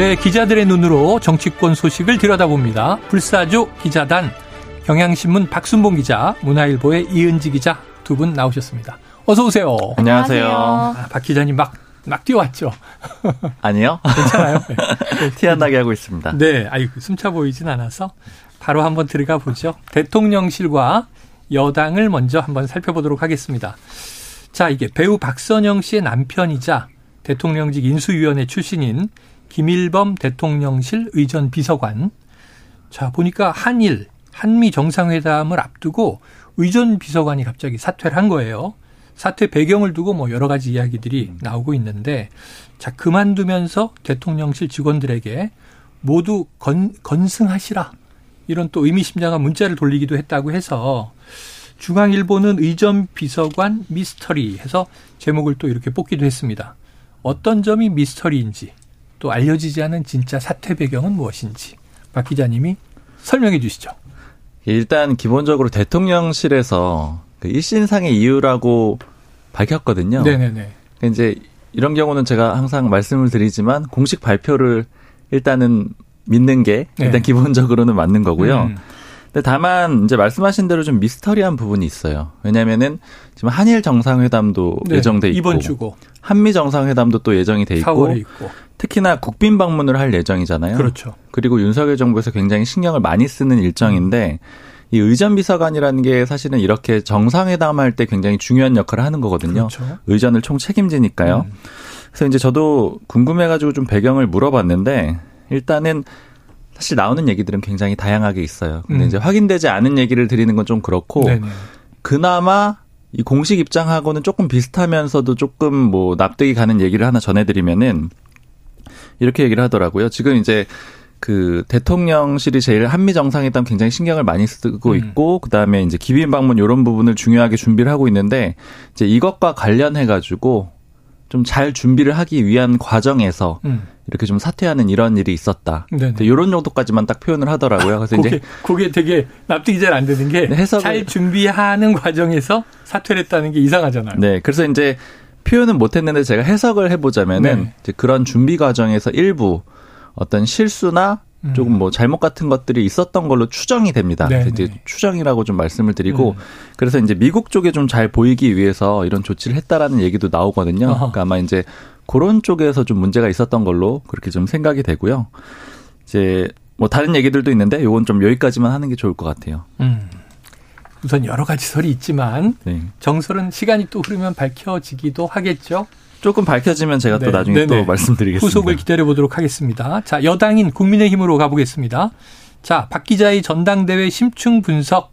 네, 기자들의 눈으로 정치권 소식을 들여다봅니다. 불사조 기자단, 경향신문 박순봉 기자, 문화일보의 이은지 기자 두 분 나오셨습니다. 어서 오세요. 안녕하세요. 아, 박 기자님 막, 막 뛰어왔죠? 아니요. 괜찮아요? 네. 티안 나게 하고 있습니다. 네, 아이고, 숨차 보이진 않아서 바로 한번 들어가 보죠. 대통령실과 여당을 먼저 한번 살펴보도록 하겠습니다. 자, 이게 배우 박선영 씨의 남편이자 대통령직 인수위원회 출신인 김일범 대통령실 의전 비서관. 자, 보니까 한일, 한미 정상회담을 앞두고 의전 비서관이 갑자기 사퇴를 한 거예요. 사퇴 배경을 두고 뭐 여러 가지 이야기들이 나오고 있는데 자, 그만두면서 대통령실 직원들에게 모두 건, 건승하시라. 이런 또 의미심장한 문자를 돌리기도 했다고 해서 중앙일보는 의전 비서관 미스터리 해서 제목을 또 이렇게 뽑기도 했습니다. 어떤 점이 미스터리인지 또 알려지지 않은 진짜 사퇴 배경은 무엇인지 박 기자님이 설명해 주시죠. 일단 기본적으로 대통령실에서 그 일신상의 이유라고 밝혔거든요. 네네네. 이제 이런 경우는 제가 항상 말씀을 드리지만 공식 발표를 일단은 믿는 게 일단 네. 기본적으로는 맞는 거고요. 음. 근데 다만 이제 말씀하신 대로 좀 미스터리한 부분이 있어요. 왜냐면은 지금 한일 정상회담도 네, 예정돼 있고 이번 주고 한미 정상회담도 또 예정이 돼 있고 4월에 있고 특히나 국빈 방문을 할 예정이잖아요. 그렇죠. 그리고 윤석열 정부에서 굉장히 신경을 많이 쓰는 일정인데 이 의전 비서관이라는 게 사실은 이렇게 정상회담할 때 굉장히 중요한 역할을 하는 거거든요. 그렇죠. 의전을 총 책임지니까요. 음. 그래서 이제 저도 궁금해가지고 좀 배경을 물어봤는데 일단은 사실 나오는 얘기들은 굉장히 다양하게 있어요. 근데 음. 이제 확인되지 않은 얘기를 드리는 건 좀 그렇고 네네. 그나마 이 공식 입장하고는 조금 비슷하면서도 조금 뭐 납득이 가는 얘기를 하나 전해드리면은 이렇게 얘기를 하더라고요. 지금 이제 그 대통령실이 제일 한미 정상회담 굉장히 신경을 많이 쓰고 음. 있고 그다음에 이제 기빈 방문 이런 부분을 중요하게 준비를 하고 있는데 이제 이것과 관련해 가지고 좀 잘 준비를 하기 위한 과정에서 음. 이렇게 좀 사퇴하는 이런 일이 있었다. 네네. 이런 정도까지만 딱 표현을 하더라고요. 그래서 그게, 이제 그게 되게 납득이 잘 안 되는 게 네, 잘 준비하는 과정에서 사퇴를 했다는 게 이상하잖아요. 네, 그래서 이제 표현은 못했는데 제가 해석을 해보자면은 네. 그런 준비 과정에서 일부 어떤 실수나 음. 조금 뭐 잘못 같은 것들이 있었던 걸로 추정이 됩니다. 네, 이제 네. 추정이라고 좀 말씀을 드리고 음. 그래서 이제 미국 쪽에 좀 잘 보이기 위해서 이런 조치를 했다라는 얘기도 나오거든요. 어허. 그러니까 아마 이제 그런 쪽에서 좀 문제가 있었던 걸로 그렇게 좀 생각이 되고요. 이제 뭐 다른 얘기들도 있는데 요건 좀 여기까지만 하는 게 좋을 것 같아요. 음. 우선 여러 가지 설이 있지만 네. 정설은 시간이 또 흐르면 밝혀지기도 하겠죠. 조금 밝혀지면 제가 네, 또 나중에 네네. 또 말씀드리겠습니다. 후속을 기다려 보도록 하겠습니다. 자, 여당인 국민의힘으로 가보겠습니다. 자, 박 기자의 전당대회 심층 분석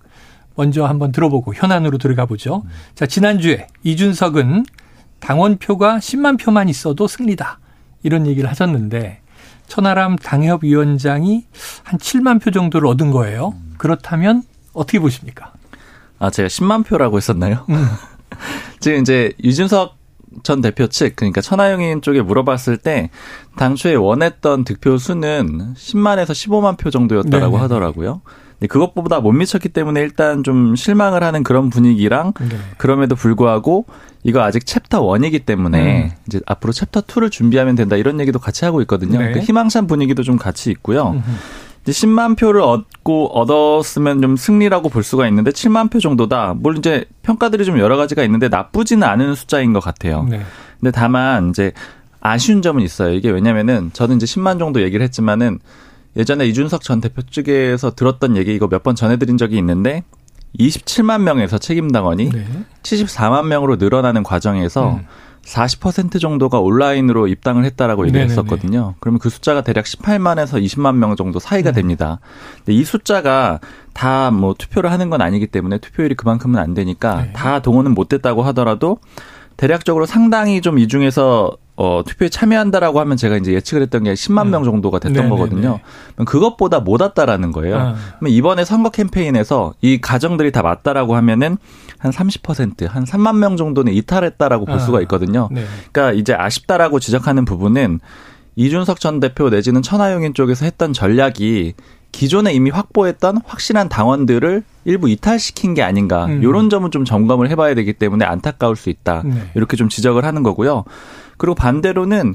먼저 한번 들어보고 현안으로 들어가 보죠. 자, 지난주에 이준석은 당원표가 10만 표만 있어도 승리다. 이런 얘기를 하셨는데 천하람 당협위원장이 한 7만 표 정도를 얻은 거예요. 그렇다면 어떻게 보십니까? 아, 제가 10만 표라고 했었나요? 음. 지금 이제 유준석 전 대표 측, 그러니까 천하영인 쪽에 물어봤을 때, 당초에 원했던 득표 수는 10만에서 15만 표 정도였다라고 네네. 하더라고요. 근데 그것보다 못 미쳤기 때문에 일단 좀 실망을 하는 그런 분위기랑, 네. 그럼에도 불구하고, 이거 아직 챕터 1이기 때문에, 음. 이제 앞으로 챕터 2를 준비하면 된다, 이런 얘기도 같이 하고 있거든요. 네. 그 희망찬 분위기도 좀 같이 있고요. 음흠. 이제 10만 표를 얻고 얻었으면 좀 승리라고 볼 수가 있는데 7만 표 정도다. 물론 이제 평가들이 좀 여러 가지가 있는데 나쁘지는 않은 숫자인 것 같아요. 네. 근데 다만 이제 아쉬운 점은 있어요. 이게 왜냐면은 저는 이제 10만 정도 얘기를 했지만은 예전에 이준석 전 대표 측에서 들었던 얘기 이거 몇 번 전해드린 적이 있는데 27만 명에서 책임당원이 네. 74만 명으로 늘어나는 과정에서 음. 40% 정도가 온라인으로 입당을 했다라고 네네네. 얘기했었거든요. 그러면 그 숫자가 대략 18만에서 20만 명 정도 사이가 음. 됩니다. 근데 이 숫자가 다 뭐 투표를 하는 건 아니기 때문에 투표율이 그만큼은 안 되니까 네. 다 동원은 못 됐다고 하더라도 대략적으로 상당히 좀 이 중에서 어, 투표에 참여한다라고 하면 제가 이제 예측을 했던 게 10만 명 음. 정도가 됐던 네네네. 거거든요. 그것보다 못 왔다라는 거예요. 아. 그러면 이번에 선거 캠페인에서 이 가정들이 다 맞다라고 하면은 한 30%, 한 3만 명 정도는 이탈했다라고 볼 아. 수가 있거든요. 네. 그러니까 이제 아쉽다라고 지적하는 부분은 이준석 전 대표 내지는 천하용인 쪽에서 했던 전략이 기존에 이미 확보했던 확실한 당원들을 일부 이탈시킨 게 아닌가 음. 이런 점은 좀 점검을 해봐야 되기 때문에 안타까울 수 있다 네. 이렇게 좀 지적을 하는 거고요. 그리고 반대로는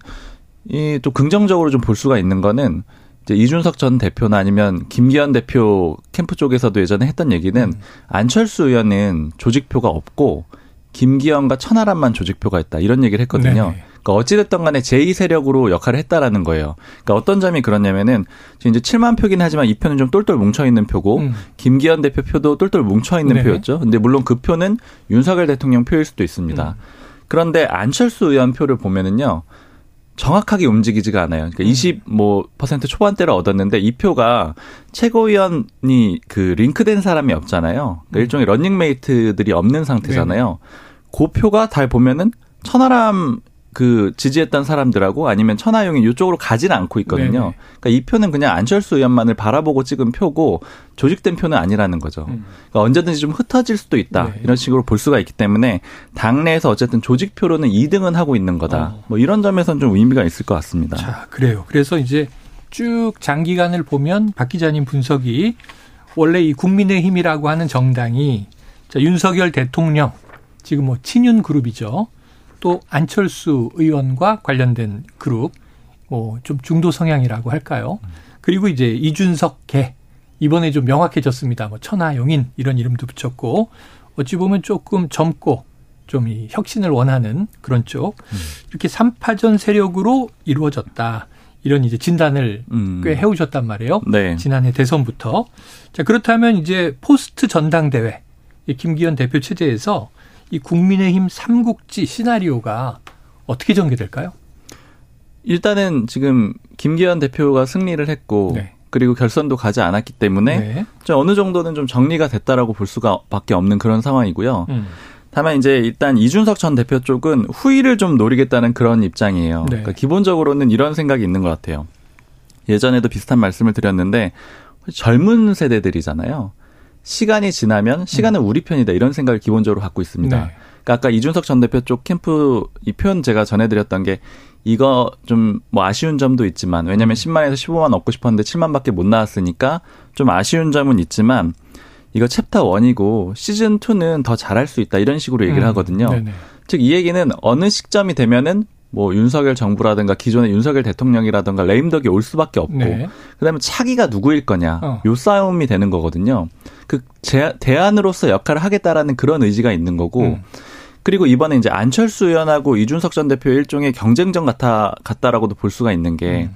이 또 긍정적으로 좀 볼 수가 있는 거는 이제 이준석 전 대표나 아니면 김기현 대표 캠프 쪽에서도 예전에 했던 얘기는 음. 안철수 의원은 조직표가 없고 김기현과 천하람만 조직표가 있다 이런 얘기를 했거든요. 네 그러니까 어찌됐든 간에 제2 세력으로 역할을 했다라는 거예요. 그러니까 어떤 점이 그러냐면은 지금 이제 7만 표긴 하지만 이 표는 좀 똘똘 뭉쳐 있는 표고 음. 김기현 대표 표도 똘똘 뭉쳐 있는 네. 표였죠. 근데 물론 그 표는 윤석열 대통령 표일 수도 있습니다. 음. 그런데 안철수 의원 표를 보면은요. 정확하게 움직이지가 않아요. 그러니까 음. 20뭐 퍼센트 초반대를 얻었는데 이 표가 최고위원이 그 링크된 사람이 없잖아요. 그러니까 음. 일종의 런닝메이트들이 없는 상태잖아요. 네네. 그 표가 달 보면은 천하람 그 지지했던 사람들하고 아니면 천하용이 이쪽으로 가지는 않고 있거든요. 네네. 그러니까 이 표는 그냥 안철수 의원만을 바라보고 찍은 표고 조직된 표는 아니라는 거죠. 음. 그러니까 언제든지 좀 흩어질 수도 있다. 네. 이런 식으로 볼 수가 있기 때문에 당내에서 어쨌든 조직표로는 2등은 하고 있는 거다. 어. 뭐 이런 점에서는 좀 의미가 있을 것 같습니다. 자, 그래요. 그래서 이제 쭉 장기간을 보면 박 기자님 분석이 원래 이 국민의힘이라고 하는 정당이 자, 윤석열 대통령 지금 뭐 친윤 그룹이죠. 또 안철수 의원과 관련된 그룹 뭐 좀 중도 성향이라고 할까요? 그리고 이제 이준석 개 이번에 좀 명확해졌습니다. 뭐 천하용인 이런 이름도 붙였고 어찌 보면 조금 젊고 좀 이 혁신을 원하는 그런 쪽 이렇게 삼파전 세력으로 이루어졌다. 이런 이제 진단을 음. 꽤 해오셨단 말이에요. 네. 지난해 대선부터. 자, 그렇다면 이제 포스트 전당대회, 김기현 대표 체제에서 이 국민의힘 삼국지 시나리오가 어떻게 전개될까요? 일단은 지금 김기현 대표가 승리를 했고 네. 그리고 결선도 가지 않았기 때문에 네. 어느 정도는 좀 정리가 됐다라고 볼 수가 밖에 없는 그런 상황이고요. 음. 다만 이제 일단 이준석 전 대표 쪽은 후위를 좀 노리겠다는 그런 입장이에요. 네. 그러니까 기본적으로는 이런 생각이 있는 것 같아요. 예전에도 비슷한 말씀을 드렸는데 젊은 세대들이잖아요. 시간이 지나면 시간은 음. 우리 편이다 이런 생각을 기본적으로 갖고 있습니다. 네. 그러니까 아까 이준석 전 대표 쪽 캠프 이 표현 제가 전해드렸던 게 이거 좀 뭐 아쉬운 점도 있지만 왜냐하면 10만에서 15만 얻고 싶었는데 7만밖에 못 나왔으니까 좀 아쉬운 점은 있지만 이거 챕터 1이고 시즌 2는 더 잘할 수 있다 이런 식으로 얘기를 음. 하거든요. 즉이 얘기는 어느 시점이 되면은 뭐 윤석열 정부라든가 기존의 윤석열 대통령이라든가 레임덕이 올 수밖에 없고 네. 그다음에 차기가 누구일 거냐 어. 요 싸움이 되는 거거든요. 그 제, 대안으로서 역할을 하겠다라는 그런 의지가 있는 거고 음. 그리고 이번에 이제 안철수 의원하고 이준석 전 대표 일종의 경쟁전 같아 같다라고도 볼 수가 있는 게 음.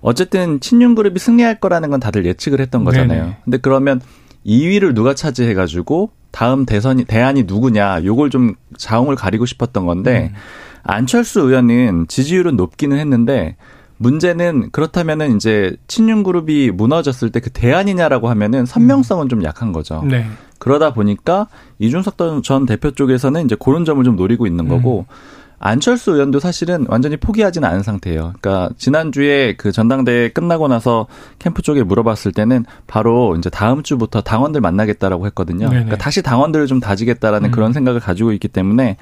어쨌든 친윤 그룹이 승리할 거라는 건 다들 예측을 했던 거잖아요. 네네. 근데 그러면 2위를 누가 차지해 가지고 다음 대선이 대안이 누구냐 요걸 좀 자웅을 가리고 싶었던 건데 음. 안철수 의원은 지지율은 높기는 했는데 문제는 그렇다면은 이제 친윤 그룹이 무너졌을 때 그 대안이냐라고 하면은 선명성은 좀 약한 거죠. 네. 그러다 보니까 이준석 전 대표 쪽에서는 이제 그런 점을 좀 노리고 있는 거고 음. 안철수 의원도 사실은 완전히 포기하지는 않은 상태예요. 그러니까 지난주에 그 전당대회 끝나고 나서 캠프 쪽에 물어봤을 때는 바로 이제 다음 주부터 당원들 만나겠다라고 했거든요. 그러니까 다시 당원들을 좀 다지겠다라는 음. 그런 생각을 가지고 있기 때문에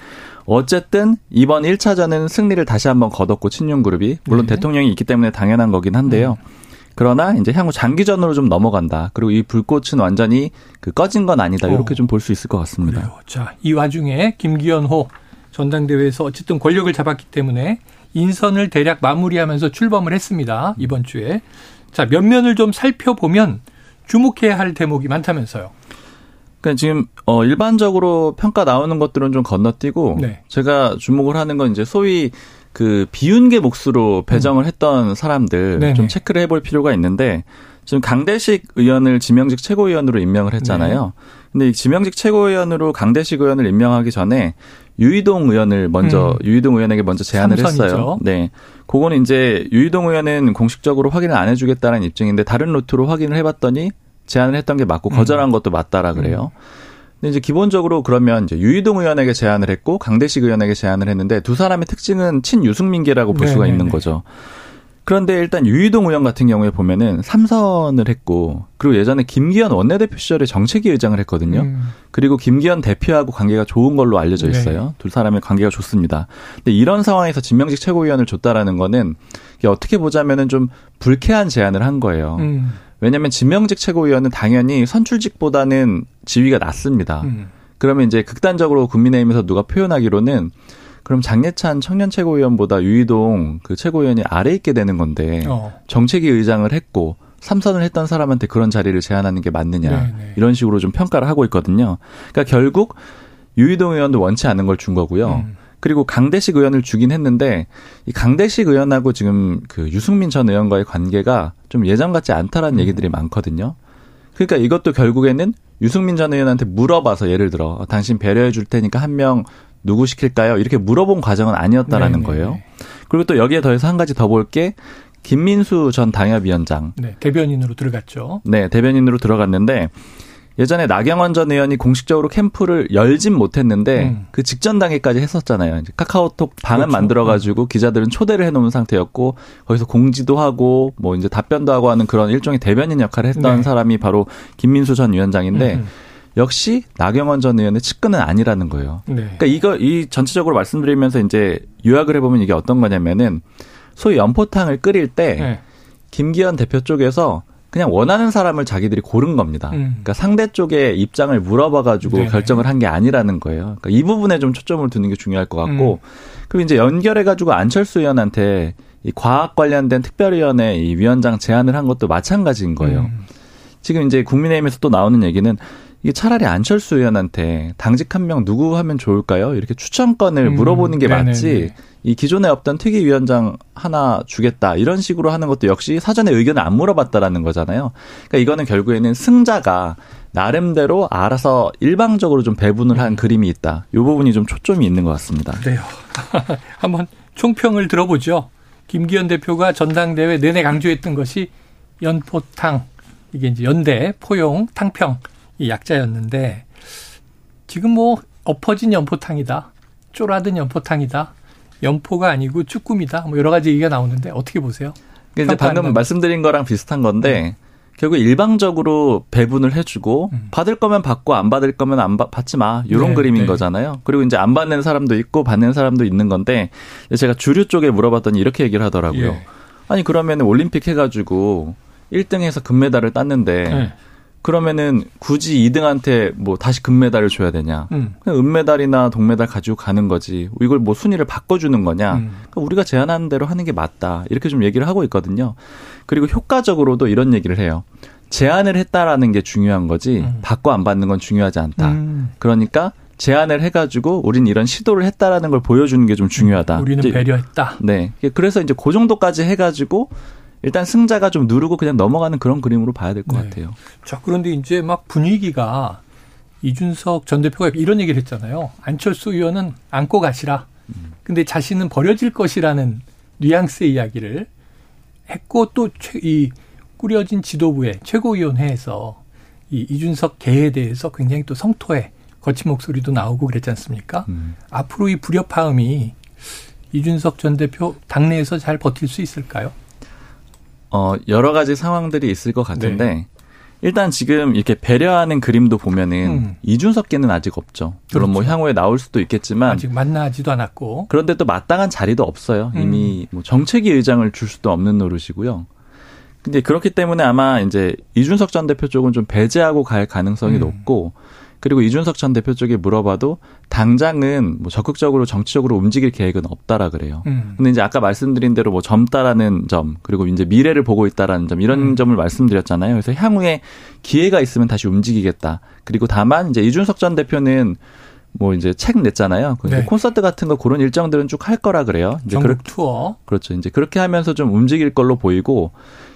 어쨌든 이번 1차전은 승리를 다시 한번 거뒀고 친윤 그룹이 물론 네. 대통령이 있기 때문에 당연한 거긴 한데요. 음. 그러나 이제 향후 장기전으로 좀 넘어간다. 그리고 이 불꽃은 완전히 그 꺼진 건 아니다. 이렇게 좀 볼 수 있을 것 같습니다. 그래요. 자, 이 와중에 김기현호 전당대회에서 어쨌든 권력을 잡았기 때문에 인선을 대략 마무리하면서 출범을 했습니다. 이번 주에. 자, 면면을 좀 살펴보면 주목해야 할 대목이 많다면서요. 그러니까 지금 어 일반적으로 평가 나오는 것들은 좀 건너뛰고 네. 제가 주목을 하는 건 이제 소위 그 비운계 몫으로 배정을 음. 했던 사람들 네네. 좀 체크를 해볼 필요가 있는데 지금 강대식 의원을 지명직 최고위원으로 임명을 했잖아요. 네. 근데 이 지명직 최고위원으로 강대식 의원을 임명하기 전에 유이동 의원을 먼저 음. 유이동 의원에게 먼저 제안을 삼선이죠. 했어요. 네. 그거는 이제 유이동 의원은 공식적으로 확인을 안 해주겠다는 입장인데 다른 루트로 확인을 해봤더니 제안을 했던 게 맞고 거절한 음. 것도 맞다라 그래요. 근데 이제 기본적으로 그러면 이제 유이동 의원에게 제안을 했고 강대식 의원에게 제안을 했는데 두 사람의 특징은 친유승민계라고 볼 수가 네네네. 있는 거죠. 그런데 일단 유이동 의원 같은 경우에 보면은 삼선을 했고 그리고 예전에 김기현 원내대표 시절에 정책위 의장을 했거든요. 음. 그리고 김기현 대표하고 관계가 좋은 걸로 알려져 있어요. 네. 두 사람의 관계가 좋습니다. 근데 이런 상황에서 진명직 최고위원을 줬다라는 거는 어떻게 보자면은 좀 불쾌한 제안을 한 거예요. 음. 왜냐하면 진명직 최고위원은 당연히 선출직보다는 지위가 낮습니다. 음. 그러면 이제 극단적으로 국민의힘에서 누가 표현하기로는 그럼 장예찬 청년 최고위원보다 유이동 그 최고위원이 아래 있게 되는 건데 어. 정책위 의장을 했고 삼선을 했던 사람한테 그런 자리를 제안하는 게 맞느냐 네네. 이런 식으로 좀 평가를 하고 있거든요. 그러니까 결국 유이동 의원도 원치 않은 걸 준 거고요. 음. 그리고 강대식 의원을 주긴 했는데 이 강대식 의원하고 지금 그 유승민 전 의원과의 관계가 좀 예전 같지 않다라는 음. 얘기들이 많거든요. 그러니까 이것도 결국에는 유승민 전 의원한테 물어봐서 예를 들어 어, 당신 배려해 줄 테니까 한 명 누구 시킬까요? 이렇게 물어본 과정은 아니었다라는 네네네. 거예요. 그리고 또 여기에 더해서 한 가지 더 볼 게 김민수 전 당협위원장 네, 대변인으로 들어갔죠. 네, 대변인으로 들어갔는데 예전에 나경원 전 의원이 공식적으로 캠프를 열진 못했는데 음. 그 직전 단계까지 했었잖아요. 이제 카카오톡 방은 그렇죠. 만들어가지고 기자들은 초대를 해놓은 상태였고 거기서 공지도 하고 뭐 이제 답변도 하고 하는 그런 일종의 대변인 역할을 했던 네. 사람이 바로 김민수 전 위원장인데 음. 역시 나경원 전 의원의 측근은 아니라는 거예요. 네. 그러니까 이거 이 전체적으로 말씀드리면서 이제 요약을 해보면 이게 어떤 거냐면은 소위 연포탕을 끓일 때 네. 김기현 대표 쪽에서 그냥 원하는 사람을 자기들이 고른 겁니다. 음. 그러니까 상대 쪽의 입장을 물어봐가지고 네네. 결정을 한 게 아니라는 거예요. 그러니까 이 부분에 좀 초점을 두는 게 중요할 것 같고, 음. 그리고 이제 연결해가지고 안철수 의원한테 이 과학 관련된 특별위원회 이 위원장 제안을 한 것도 마찬가지인 거예요. 음. 지금 이제 국민의힘에서 또 나오는 얘기는 이게 차라리 안철수 의원한테 당직 한 명 누구 하면 좋을까요? 이렇게 추천권을 음, 물어보는 게 네네네. 맞지. 이 기존에 없던 특위위원장 하나 주겠다 이런 식으로 하는 것도 역시 사전에 의견을 안 물어봤다라는 거잖아요. 그러니까 이거는 결국에는 승자가 나름대로 알아서 일방적으로 좀 배분을 한 그림이 있다. 이 부분이 좀 초점이 있는 것 같습니다. 그래요. 한번 총평을 들어보죠. 김기현 대표가 전당대회 내내 강조했던 것이 연포탕 이게 이제 연대 포용 탕평 이 약자였는데 지금 뭐 엎어진 연포탕이다. 쫄아든 연포탕이다. 연포가 아니고 쭈꾸미다. 뭐 여러 가지 얘기가 나오는데 어떻게 보세요? 그러니까 이제 방금 평가한다면. 말씀드린 거랑 비슷한 건데 결국 일방적으로 배분을 해주고 음. 받을 거면 받고 안 받을 거면 안 받, 받지 마 이런 네, 그림인 네. 거잖아요. 그리고 이제 안 받는 사람도 있고 받는 사람도 있는 건데 제가 주류 쪽에 물어봤더니 이렇게 얘기를 하더라고요. 예. 아니 그러면 올림픽 해가지고 1등해서 금메달을 땄는데 네. 그러면은 굳이 2등한테 뭐 다시 금메달을 줘야 되냐? 음. 그냥 은메달이나 동메달 가지고 가는 거지. 이걸 뭐 순위를 바꿔주는 거냐? 음. 그러니까 우리가 제안하는 대로 하는 게 맞다. 이렇게 좀 얘기를 하고 있거든요. 그리고 효과적으로도 이런 얘기를 해요. 제안을 했다라는 게 중요한 거지 음. 받고 안 받는 건 중요하지 않다. 음. 그러니까 제안을 해가지고 우린 이런 시도를 했다라는 걸 보여주는 게 좀 중요하다. 우리는 배려했다. 네. 그래서 이제 그 정도까지 해가지고 일단 승자가 좀 누르고 그냥 넘어가는 그런 그림으로 봐야 될것 네. 같아요. 자, 그런데 이제 막 분위기가 이준석 전 대표가 이런 얘기를 했잖아요. 안철수 의원은 안고 가시라. 근데 자신은 버려질 것이라는 뉘앙스의 이야기를 했고 또 이 꾸려진 지도부의 최고위원회에서 이 이준석 개에 대해서 굉장히 또 성토에 거친 목소리도 나오고 그랬지 않습니까? 음. 앞으로 이 불협화음이 이준석 전 대표 당내에서 잘 버틸 수 있을까요? 어, 여러 가지 상황들이 있을 것 같은데, 네. 일단 지금 이렇게 배려하는 그림도 보면은 음. 이준석계는 아직 없죠. 물론 뭐 그렇죠. 향후에 나올 수도 있겠지만 아직 만나지도 않았고. 그런데 또 마땅한 자리도 없어요. 음. 이미 뭐 정책위 의장을 줄 수도 없는 노릇이고요. 근데 그렇기 때문에 아마 이제 이준석 전 대표 쪽은 좀 배제하고 갈 가능성이 음. 높고 그리고 이준석 전 대표 쪽에 물어봐도 당장은 뭐 적극적으로 정치적으로 움직일 계획은 없다라 그래요. 음. 근데 이제 아까 말씀드린 대로 뭐 젊다라는 점 그리고 이제 미래를 보고 있다라는 점 이런 음. 점을 말씀드렸잖아요. 그래서 향후에 기회가 있으면 다시 움직이겠다. 그리고 다만 이제 이준석 전 대표는 뭐 이제 책 냈잖아요. 그 네. 콘서트 같은 거 그런 일정들은 쭉 할 거라 그래요. 이제 전국 그렇, 투어. 그렇죠. 이제 그렇게 하면서 좀 움직일 걸로 보이고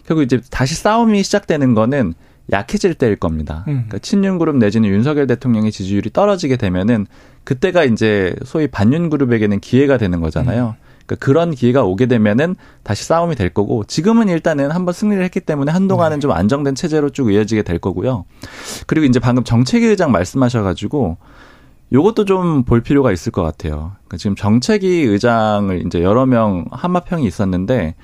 결국 이제 다시 싸움이 시작되는 거는 약해질 때일 겁니다. 음. 그러니까 친윤 그룹 내지는 윤석열 대통령의 지지율이 떨어지게 되면은 그때가 이제 소위 반윤 그룹에게는 기회가 되는 거잖아요. 그러니까 그런 기회가 오게 되면은 다시 싸움이 될 거고 지금은 일단은 한번 승리를 했기 때문에 한동안은 네. 좀 안정된 체제로 쭉 이어지게 될 거고요. 그리고 이제 방금 정책위 의장 말씀하셔가지고 요것도 좀 볼 필요가 있을 것 같아요. 그러니까 지금 정책위 의장을 이제 여러 명 하마평이 있었는데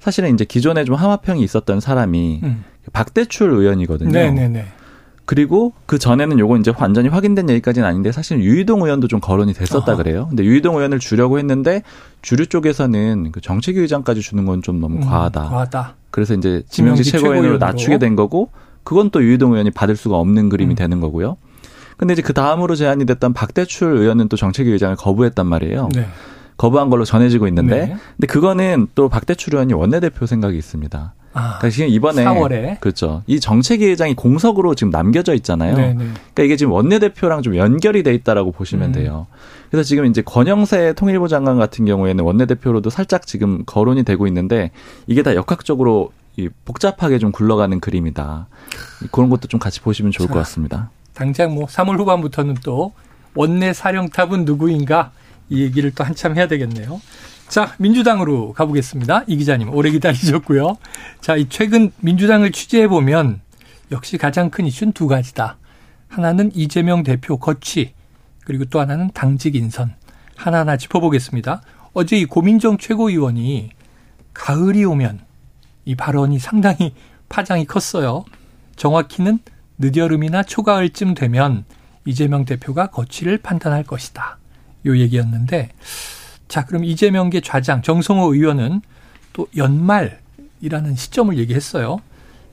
사실은 이제 기존에 좀 하마평이 있었던 사람이 음. 박대출 의원이거든요. 네네네. 그리고 그 전에는 요거 이제 완전히 확인된 얘기까지는 아닌데 사실 유희동 의원도 좀 거론이 됐었다 아하. 그래요. 근데 유희동 의원을 주려고 했는데 주류 쪽에서는 그 정책위 의장까지 주는 건 좀 너무 음, 과하다. 과하다. 그래서 이제 지명직 최고위원으로 낮추게 된 거고 그건 또 유희동 의원이 받을 수가 없는 그림이 음. 되는 거고요. 근데 이제 그 다음으로 제안이 됐던 박대출 의원은 또 정책위 의장을 거부했단 말이에요. 네. 거부한 걸로 전해지고 있는데, 네. 근데 그거는 또 박대출 의원이 원내대표 생각이 있습니다. 아, 그러니까 지금 이번에 4월에 그렇죠. 이 정책위 의장이 공석으로 지금 남겨져 있잖아요. 네네. 네. 그러니까 이게 지금 원내대표랑 좀 연결이 돼 있다라고 보시면 음. 돼요. 그래서 지금 이제 권영세 통일부 장관 같은 경우에는 원내대표로도 살짝 지금 거론이 되고 있는데 이게 다 역학적으로 이 복잡하게 좀 굴러가는 그림이다. 그런 것도 좀 같이 보시면 좋을 자, 것 같습니다. 당장 뭐 3월 후반부터는 또 원내 사령탑은 누구인가 이 얘기를 또 한참 해야 되겠네요. 자, 민주당으로 가보겠습니다. 이 기자님, 오래 기다리셨고요. 자, 이 최근 민주당을 취재해보면 역시 가장 큰 이슈는 두 가지다. 하나는 이재명 대표 거취, 그리고 또 하나는 당직 인선. 하나하나 짚어보겠습니다. 어제 이 고민정 최고위원이 가을이 오면 이 발언이 상당히 파장이 컸어요. 정확히는 늦여름이나 초가을쯤 되면 이재명 대표가 거취를 판단할 것이다. 요 얘기였는데 자, 그럼 이재명계 좌장 정성호 의원은 또 연말이라는 시점을 얘기했어요.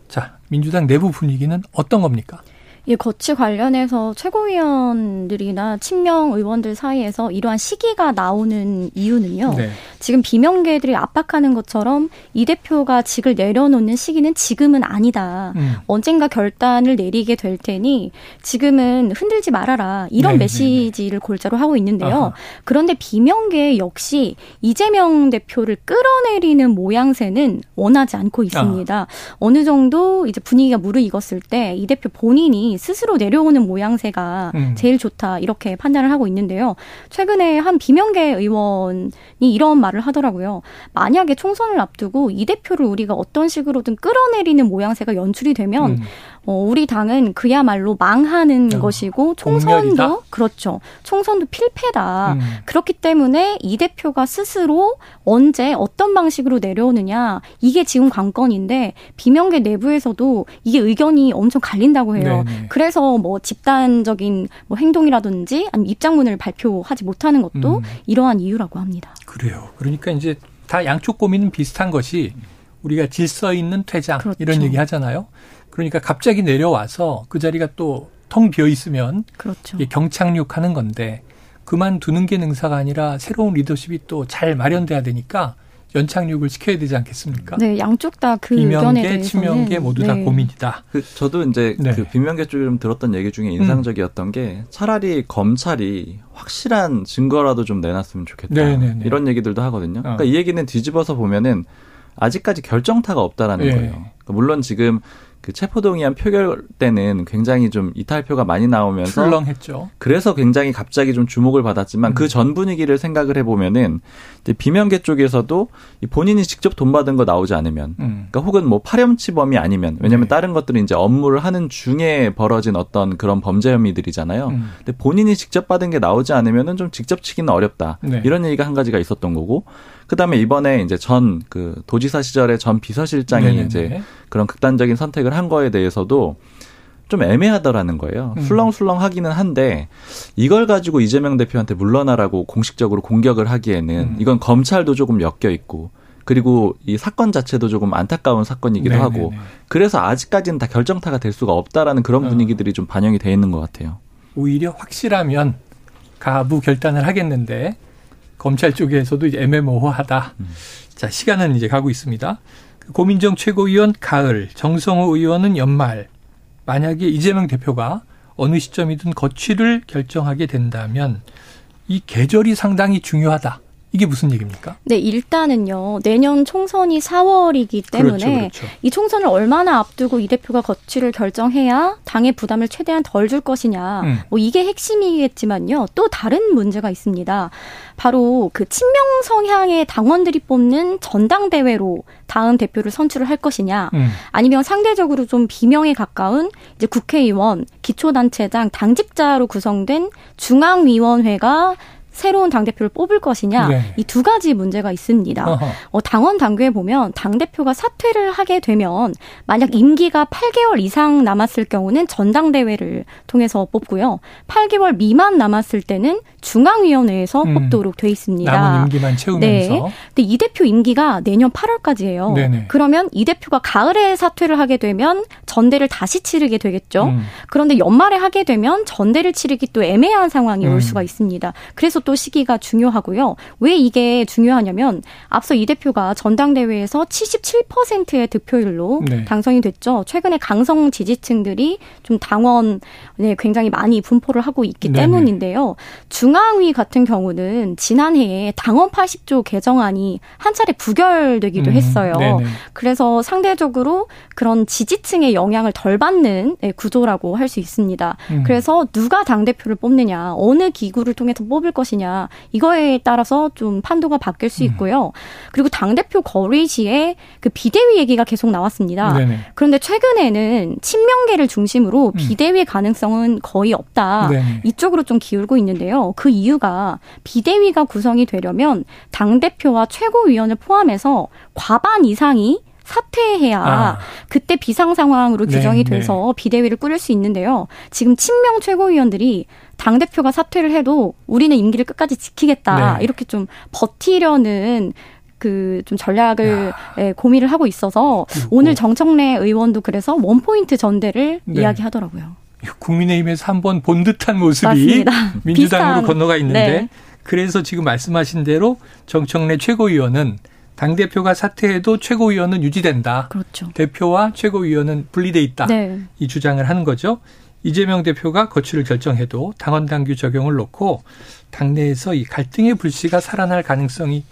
자, 민주당 내부 분위기는 어떤 겁니까? 이 거치 관련해서 최고위원들이나 친명 의원들 사이에서 이러한 시기가 나오는 이유는요. 네. 지금 비명계들이 압박하는 것처럼 이 대표가 직을 내려놓는 시기는 지금은 아니다. 음. 언젠가 결단을 내리게 될 테니 지금은 흔들지 말아라. 이런 네, 메시지를 네, 네. 골자로 하고 있는데요. 아하. 그런데 비명계 역시 이재명 대표를 끌어내리는 모양새는 원하지 않고 있습니다. 아. 어느 정도 이제 분위기가 무르익었을 때 이 대표 본인이 스스로 내려오는 모양새가 음. 제일 좋다 이렇게 판단을 하고 있는데요. 최근에 한 비명계 의원이 이런 말을 하더라고요. 만약에 총선을 앞두고 이 대표를 우리가 어떤 식으로든 끌어내리는 모양새가 연출이 되면 음. 어, 우리 당은 그야말로 망하는 어, 것이고 총선도 공멸이다? 그렇죠. 총선도 필패다. 음. 그렇기 때문에 이 대표가 스스로 언제 어떤 방식으로 내려오느냐 이게 지금 관건인데 비명계 내부에서도 이게 의견이 엄청 갈린다고 해요. 네네. 그래서 뭐 집단적인 뭐 행동이라든지 아니면 입장문을 발표하지 못하는 것도 음. 이러한 이유라고 합니다. 그래요. 그러니까 이제 다 양쪽 고민은 비슷한 것이 우리가 질서 있는 퇴장 그렇죠. 이런 얘기 하잖아요. 그러니까 갑자기 내려와서 그 자리가 또 텅 비어 있으면 그렇죠. 경착륙하는 건데 그만두는 게 능사가 아니라 새로운 리더십이 또 잘 마련돼야 되니까 연착륙을 시켜야 되지 않겠습니까? 네, 양쪽 다 그 의견에 대해서는 친명계 모두 네. 다 고민이다. 그 저도 이제 네. 그 비명계 쪽에 좀 들었던 얘기 중에 인상적이었던 음. 게 차라리 검찰이 확실한 증거라도 좀 내놨으면 좋겠다. 네네네. 네, 네. 이런 얘기들도 하거든요. 어. 그러니까 이 얘기는 뒤집어서 보면은 아직까지 결정타가 없다라는 네. 거예요. 그러니까 물론 지금 그 체포동의안 표결 때는 굉장히 좀 이탈표가 많이 나오면서 출렁했죠. 그래서 굉장히 갑자기 좀 주목을 받았지만 그 음. 그전 분위기를 생각을 해보면은 비명계 쪽에서도 본인이 직접 돈 받은 거 나오지 않으면, 음. 그러니까 혹은 뭐 파렴치범이 아니면 왜냐하면 네. 다른 것들은 이제 업무를 하는 중에 벌어진 어떤 그런 범죄 혐의들이잖아요. 음. 근데 본인이 직접 받은 게 나오지 않으면은 좀 직접 치기는 어렵다. 네. 이런 얘기가 한 가지가 있었던 거고 그다음에 이번에 이제 전 그 도지사 시절에 전 비서실장이 네네네. 이제 그런 극단적인 선택을 한 거에 대해서도 좀 애매하더라는 거예요. 음. 술렁술렁 하기는 한데 이걸 가지고 이재명 대표한테 물러나라고 공식적으로 공격을 하기에는 음. 이건 검찰도 조금 엮여 있고 그리고 이 사건 자체도 조금 안타까운 사건이기도 네네네. 하고 그래서 아직까지는 다 결정타가 될 수가 없다라는 그런 어. 분위기들이 좀 반영이 돼 있는 것 같아요. 오히려 확실하면 가부 결단을 하겠는데 검찰 쪽에서도 이제 애매모호하다. 음. 자, 시간은 이제 가고 있습니다. 고민정 최고위원 가을, 정성호 의원은 연말. 만약에 이재명 대표가 어느 시점이든 거취를 결정하게 된다면 이 계절이 상당히 중요하다. 이게 무슨 얘기입니까? 네, 일단은요. 내년 총선이 4월이기 때문에 그렇죠, 그렇죠. 이 총선을 얼마나 앞두고 이 대표가 거취를 결정해야 당의 부담을 최대한 덜 줄 것이냐. 음. 뭐 이게 핵심이겠지만요. 또 다른 문제가 있습니다. 바로 그 친명 성향의 당원들이 뽑는 전당대회로 다음 대표를 선출을 할 것이냐, 음. 아니면 상대적으로 좀 비명에 가까운 이제 국회의원, 기초단체장, 당직자로 구성된 중앙위원회가 새로운 당대표를 뽑을 것이냐 네. 이두 가지 문제가 있습니다. 어, 당원 당규에 보면 당대표가 사퇴를 하게 되면 만약 임기가 8개월 이상 남았을 경우는 전당대회를 통해서 뽑고요. 8개월 미만 남았을 때는 중앙위원회에서 음. 뽑도록 돼 있습니다. 남은 임기만 채우면서. 네. 근데 이 대표 임기가 내년 8월까지예요. 네네. 그러면 이 대표가 가을에 사퇴를 하게 되면 전대를 다시 치르게 되겠죠. 음. 그런데 연말에 하게 되면 전대를 치르기 또 애매한 상황이 음. 올 수가 있습니다. 그래서 또 시기가 중요하고요. 왜 이게 중요하냐면 앞서 이 대표가 전당대회에서 77%의 득표율로 네. 당선이 됐죠. 최근에 강성 지지층들이 좀 당원에 굉장히 많이 분포를 하고 있기 네네. 때문인데요. 중앙위 같은 경우는 지난해에 당원 80조 개정안이 한 차례 부결되기도 음, 했어요. 네네. 그래서 상대적으로 그런 지지층의 영향을 덜 받는 네, 구조라고 할 수 있습니다. 음. 그래서 누가 당대표를 뽑느냐, 어느 기구를 통해서 뽑을 것이 것이냐 이거에 따라서 좀 판도가 바뀔 수 음. 있고요. 그리고 당 대표 거리 시에 그 비대위 얘기가 계속 나왔습니다. 네네. 그런데 최근에는 친명계를 중심으로 음. 비대위 가능성은 거의 없다. 네네. 이쪽으로 좀 기울고 있는데요. 그 이유가 비대위가 구성이 되려면 당 대표와 최고위원을 포함해서 과반 이상이 사퇴해야 아. 그때 비상 상황으로 규정이 네, 돼서 네. 비대위를 꾸릴 수 있는데요. 지금 친명 최고위원들이 당 대표가 사퇴를 해도 우리는 임기를 끝까지 지키겠다 네. 이렇게 좀 버티려는 그좀 전략을 예, 고민을 하고 있어서 오늘 정청래 의원도 그래서 원 포인트 전대를 네. 이야기하더라고요. 국민의힘에서 한번 본 듯한 모습이 맞습니다. 민주당으로 비슷한, 건너가 있는데 네. 그래서 지금 말씀하신 대로 정청래 최고위원은 당 대표가 사퇴해도 최고위원은 유지된다. 그렇죠. 대표와 최고위원은 분리돼 있다. 네. 이 주장을 하는 거죠. 이재명 대표가 거취를 결정해도 당원 당규 적용을 놓고 당내에서 이 갈등의 불씨가 살아날 가능성이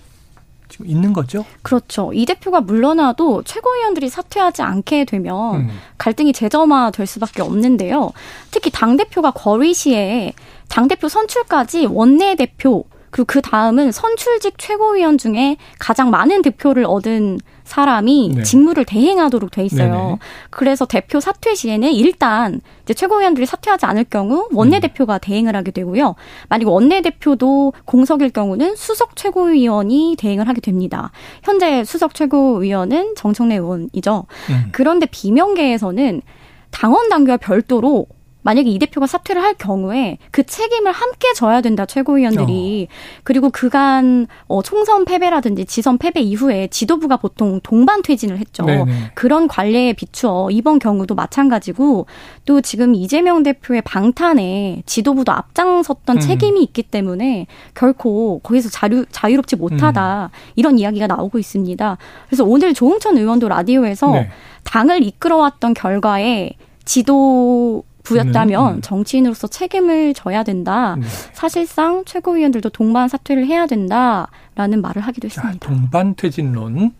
지금 있는 거죠? 그렇죠. 이 대표가 물러나도 최고위원들이 사퇴하지 않게 되면 음. 갈등이 재점화될 수밖에 없는데요. 특히 당 대표가 거리 시에 당 대표 선출까지 원내 대표 그리고 그 다음은 선출직 최고위원 중에 가장 많은 득표를 얻은 사람이 네. 직무를 대행하도록 돼 있어요. 네네. 그래서 대표 사퇴 시에는 일단 이제 최고위원들이 사퇴하지 않을 경우 원내대표가 음. 대행을 하게 되고요. 만약 원내대표도 공석일 경우는 수석 최고위원이 대행을 하게 됩니다. 현재 수석 최고위원은 정청래 의원이죠. 음. 그런데 비명계에서는 당원 당규와 별도로 만약에 이 대표가 사퇴를 할 경우에 그 책임을 함께 져야 된다 최고위원들이 어. 그리고 그간 어, 총선 패배라든지 지선 패배 이후에 지도부가 보통 동반 퇴진을 했죠. 네네. 그런 관례에 비추어 이번 경우도 마찬가지고 또 지금 이재명 대표의 방탄에 지도부도 앞장섰던 음. 책임이 있기 때문에 결코 거기서 자유, 자유롭지 못하다 음. 이런 이야기가 나오고 있습니다. 그래서 오늘 조홍천 의원도 라디오에서 네. 당을 이끌어왔던 결과에 지도 부였다면 음, 음. 정치인으로서 책임을 져야 된다. 네. 사실상 최고위원들도 동반 사퇴를 해야 된다라는 말을 하기도 했습니다. 자, 동반 퇴진론.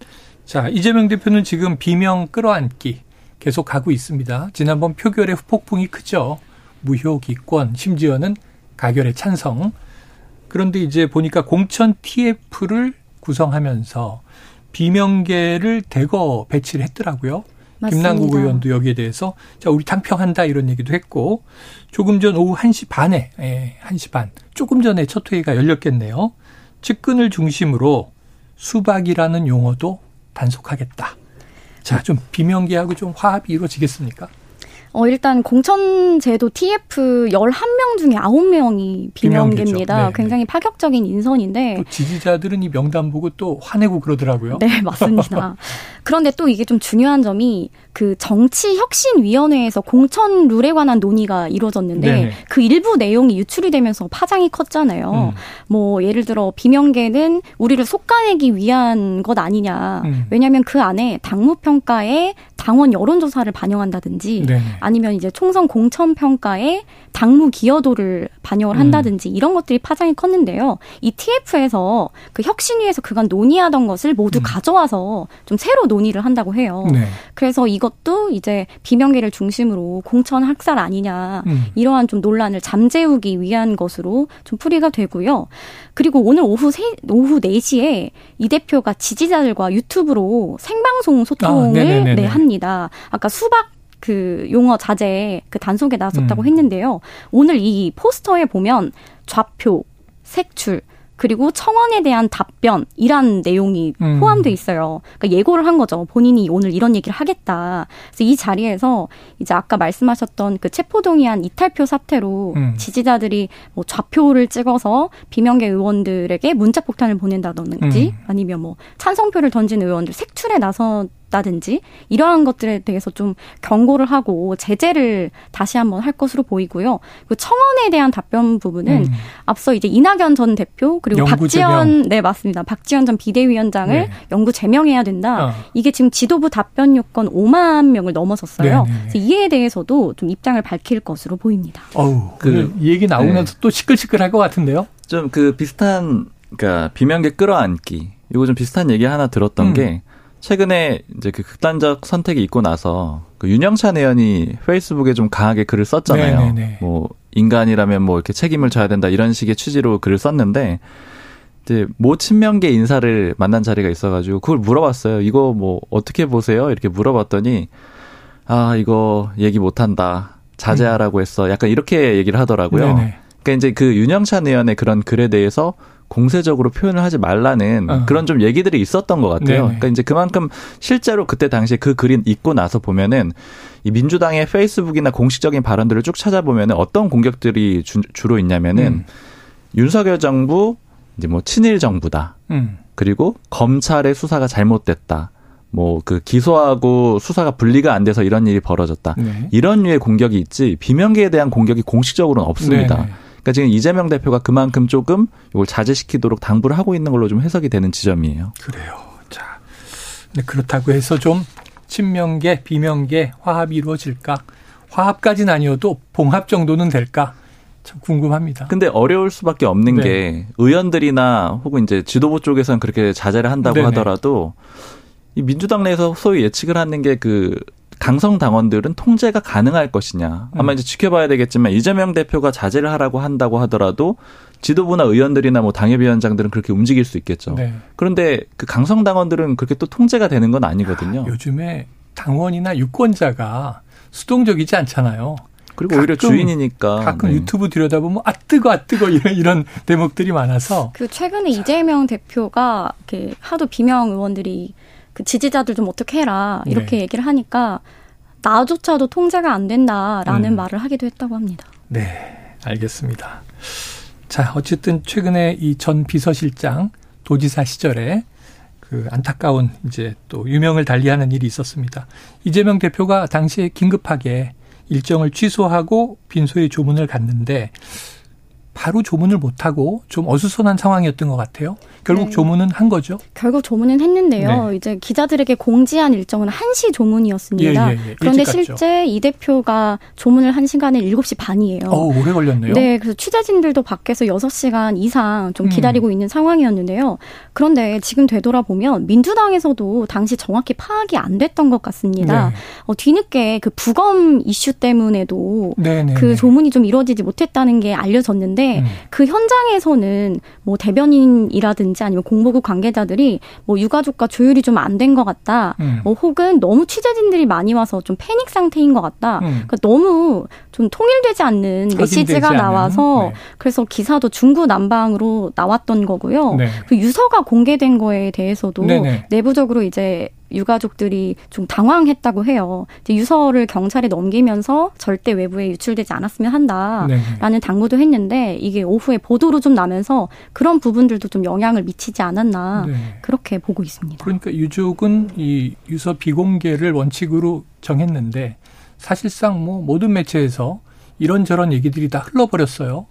자, 이재명 대표는 지금 비명 끌어안기 계속 가고 있습니다. 지난번 표결의 후폭풍이 크죠. 무효 기권, 심지어는 가결의 찬성. 그런데 이제 보니까 공천 TF를 구성하면서 비명계를 대거 배치를 했더라고요. 맞습니다. 김남국 의원도 여기에 대해서 자 우리 당평한다 이런 얘기도 했고 조금 전 오후 1시 반에 예, 1시 반 조금 전에 첫 회의가 열렸겠네요. 측근을 중심으로 수박이라는 용어도 단속하겠다. 자, 좀 비명계하고 좀 화합이 이루어지겠습니까? 어, 일단 공천제도 TF 11명 중에 9명이 비명계입니다. 네, 굉장히 파격적인 인선인데. 지지자들은 이 명단 보고 또 화내고 그러더라고요. 네, 맞습니다. 그런데 또 이게 좀 중요한 점이 그 정치혁신위원회에서 공천 룰에 관한 논의가 이루어졌는데 네네. 그 일부 내용이 유출이 되면서 파장이 컸잖아요. 음. 뭐 예를 들어 비명계는 우리를 속가내기 위한 것 아니냐. 음. 왜냐하면 그 안에 당무평가에 당원 여론조사를 반영한다든지 네. 아니면 이제 총선 공천 평가에 당무 기여도를 반영을 음. 한다든지 음. 이런 것들이 파장이 컸는데요. 이 TF에서 그 혁신위에서 그간 논의하던 것을 모두 음. 가져와서 좀 새로 논의를 한다고 해요. 네. 그래서 이것도 이제 비명계를 중심으로 공천 학살 아니냐 음. 이러한 좀 논란을 잠재우기 위한 것으로 좀 풀이가 되고요. 그리고 오늘 오후 세, 오후 4시에 이 대표가 지지자들과 유튜브로 생방송 소통을 아, 네, 합니다. 아까 수박 그 용어 자제 그 단속에 나섰다고 음. 했는데요. 오늘 이 포스터에 보면 좌표, 색출, 그리고 청원에 대한 답변이란 내용이 음. 포함돼 있어요. 그러니까 예고를 한 거죠. 본인이 오늘 이런 얘기를 하겠다. 그래서 이 자리에서 이제 아까 말씀하셨던 그 체포동의안 이탈표 사태로 음. 지지자들이 뭐 좌표를 찍어서 비명계 의원들에게 문자 폭탄을 보낸다든지 음. 아니면 뭐 찬성표를 던진 의원들 색출에 나서 없다든지 이러한 것들에 대해서 좀 경고를 하고 제재를 다시 한번 할 것으로 보이고요. 그 청원에 대한 답변 부분은 음. 앞서 이제 이낙연 전 대표 그리고 박지원 제명. 네 맞습니다. 박지원 전 비대위원장을 네. 영구 제명해야 된다. 어. 이게 지금 지도부 답변 요건 5만 명을 넘어섰어요. 네, 네, 네. 그래서 이에 대해서도 좀 입장을 밝힐 것으로 보입니다. 어우, 그 얘기 나오면서 네. 또 시끌시끌할 것 같은데요. 좀 그 비슷한 그러니까 비명계 끌어안기 이거 좀 비슷한 얘기 하나 들었던 음. 게 최근에 이제 그 극단적 선택이 있고 나서 그 윤영찬 의원이 페이스북에 좀 강하게 글을 썼잖아요. 네네네. 네, 네. 뭐 인간이라면 뭐 이렇게 책임을 져야 된다 이런 식의 취지로 글을 썼는데 이제 모 친명계 인사를 만난 자리가 있어가지고 그걸 물어봤어요. 이거 뭐 어떻게 보세요? 이렇게 물어봤더니 아 이거 얘기 못한다 자제하라고 했어. 약간 이렇게 얘기를 하더라고요. 네네. 그러니까 이제 그 윤영찬 의원의 그런 글에 대해서 공세적으로 표현을 하지 말라는 어. 그런 좀 얘기들이 있었던 것 같아요. 네네. 그러니까 이제 그만큼 실제로 그때 당시에 그 글이 있고 나서 보면은 이 민주당의 페이스북이나 공식적인 발언들을 쭉 찾아보면은 어떤 공격들이 주, 로 있냐면은 음. 윤석열 정부 이제 뭐 친일 정부다. 음. 그리고 검찰의 수사가 잘못됐다. 뭐 그 기소하고 수사가 분리가 안 돼서 이런 일이 벌어졌다. 네. 이런 류의 공격이 있지 비명계에 대한 공격이 공식적으로는 없습니다. 네네. 그러니까 지금 이재명 대표가 그만큼 조금 이걸 자제시키도록 당부를 하고 있는 걸로 좀 해석이 되는 지점이에요. 그래요. 자, 근데 그렇다고 해서 좀 친명계, 비명계 화합이 이루어질까? 화합까지는 아니어도 봉합 정도는 될까? 참 궁금합니다. 근데 어려울 수밖에 없는 네. 게 의원들이나 혹은 이제 지도부 쪽에서는 그렇게 자제를 한다고 네네. 하더라도 이 민주당 내에서 소위 예측을 하는 게 그 강성 당원들은 통제가 가능할 것이냐. 아마 음. 이제 지켜봐야 되겠지만 이재명 대표가 자제를 하라고 한다고 하더라도 지도부나 의원들이나 뭐 당협위원장들은 그렇게 움직일 수 있겠죠. 네. 그런데 그 강성 당원들은 그렇게 또 통제가 되는 건 아니거든요. 아, 요즘에 당원이나 유권자가 수동적이지 않잖아요. 그리고 오히려 주인이니까 가끔 네. 유튜브 들여다보면 아 뜨거 아 뜨거 이런 이런 대목들이 많아서 그 최근에 이재명 대표가 이렇게 하도 비명 의원들이 그 지지자들 좀 어떻게 해라 이렇게 네. 얘기를 하니까 나조차도 통제가 안 된다라는 음. 말을 하기도 했다고 합니다. 네, 알겠습니다. 자, 어쨌든 최근에 이 전 비서실장 도지사 시절에 그 안타까운 이제 또 유명을 달리하는 일이 있었습니다. 이재명 대표가 당시에 긴급하게 일정을 취소하고 빈소에 조문을 갔는데 바로 조문을 못하고 좀 어수선한 상황이었던 것 같아요. 결국 네. 조문은 한 거죠? 결국 조문은 했는데요. 네. 이제 기자들에게 공지한 일정은 1시 조문이었습니다. 예, 예, 예. 그런데 실제 이 대표가 조문을 한 시간에 7시 반이에요. 어, 오래 걸렸네요. 네, 그래서 취재진들도 밖에서 6시간 이상 좀 음. 기다리고 음. 있는 상황이었는데요. 그런데 지금 되돌아보면 민주당에서도 당시 정확히 파악이 안 됐던 것 같습니다. 네. 어, 뒤늦게 그 부검 이슈 때문에도 네, 네, 그 네. 조문이 좀 이루어지지 못했다는 게 알려졌는데 음. 그 현장에서는 뭐 대변인이라든지 아니면 공보국 관계자들이 뭐 유가족과 조율이 좀 안 된 것 같다. 음. 뭐 혹은 너무 취재진들이 많이 와서 좀 패닉 상태인 것 같다. 음. 그러니까 너무 좀 통일되지 않는 메시지가 나와서 네. 그래서 기사도 중구난방으로 나왔던 거고요. 네. 그 유서가 공개된 거에 대해서도 네네. 내부적으로 이제 유가족들이 좀 당황했다고 해요. 유서를 경찰에 넘기면서 절대 외부에 유출되지 않았으면 한다라는 네. 당부도 했는데 이게 오후에 보도로 좀 나면서 그런 부분들도 좀 영향을 미치지 않았나 네. 그렇게 보고 있습니다. 그러니까 유족은 이 유서 비공개를 원칙으로 정했는데 사실상 뭐 모든 매체에서 이런저런 얘기들이 다 흘러버렸어요.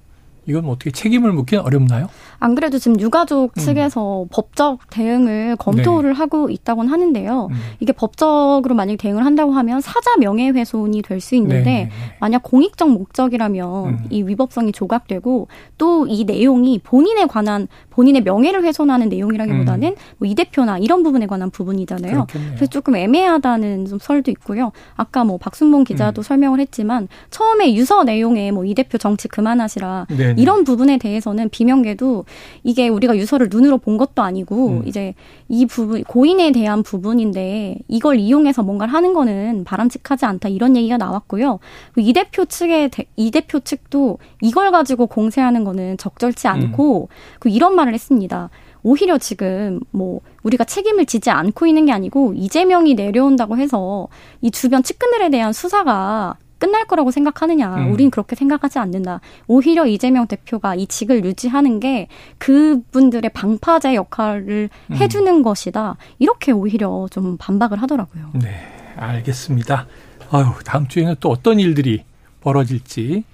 이건 뭐 어떻게 책임을 묻기는 어렵나요? 안 그래도 지금 유가족 음. 측에서 음. 법적 대응을 검토를 네. 하고 있다곤 하는데요. 음. 이게 법적으로 만약 대응을 한다고 하면 사자 명예훼손이 될 수 있는데 네. 만약 공익적 목적이라면 음. 이 위법성이 조각되고 또 이 내용이 본인에 관한 본인의 명예를 훼손하는 내용이라기보다는 음. 뭐이 대표나 이런 부분에 관한 부분이잖아요. 그렇겠네요. 그래서 조금 애매하다는 좀 설도 있고요. 아까 뭐 박순봉 기자도 음. 설명을 했지만 처음에 유서 내용에 뭐 이 대표 정치 그만하시라 네네. 이런 부분에 대해서는 비명계도 이게 우리가 유서를 눈으로 본 것도 아니고 음. 이제 이 부분 고인에 대한 부분인데 이걸 이용해서 뭔가를 하는 거는 바람직하지 않다 이런 얘기가 나왔고요. 이 대표 측의 이 대표 측도 이걸 가지고 공세하는 거는 적절치 않고 음. 그 이런 말을 했습니다. 오히려 지금 뭐 우리가 책임을 지지 않고 있는 게 아니고 이재명이 내려온다고 해서 이 주변 측근들에 대한 수사가 끝날 거라고 생각하느냐. 음. 우린 그렇게 생각하지 않는다. 오히려 이재명 대표가 이 직을 유지하는 게 그분들의 방파제 역할을 음. 해주는 것이다. 이렇게 오히려 좀 반박을 하더라고요. 네, 알겠습니다. 아유, 다음 주에는 또 어떤 일들이 벌어질지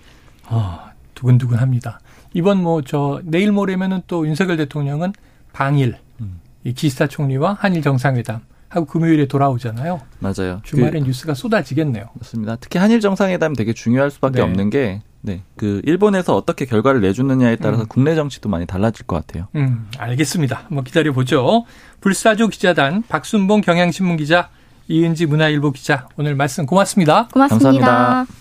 어, 두근두근합니다. 이번 뭐 저 내일 모레면은 또 윤석열 대통령은 방일 음. 이 기시다 총리와 한일 정상회담 하고 금요일에 돌아오잖아요. 맞아요. 주말에 그, 뉴스가 쏟아지겠네요. 맞습니다. 특히 한일 정상회담 되게 중요할 수밖에 네. 없는 게 네. 그 일본에서 어떻게 결과를 내주느냐에 따라서 음. 국내 정치도 많이 달라질 것 같아요. 음, 알겠습니다. 한번 기다려 보죠. 불사조 기자단 박순봉 경향신문 기자, 이은지 문화일보 기자 오늘 말씀 고맙습니다. 고맙습니다 감사합니다.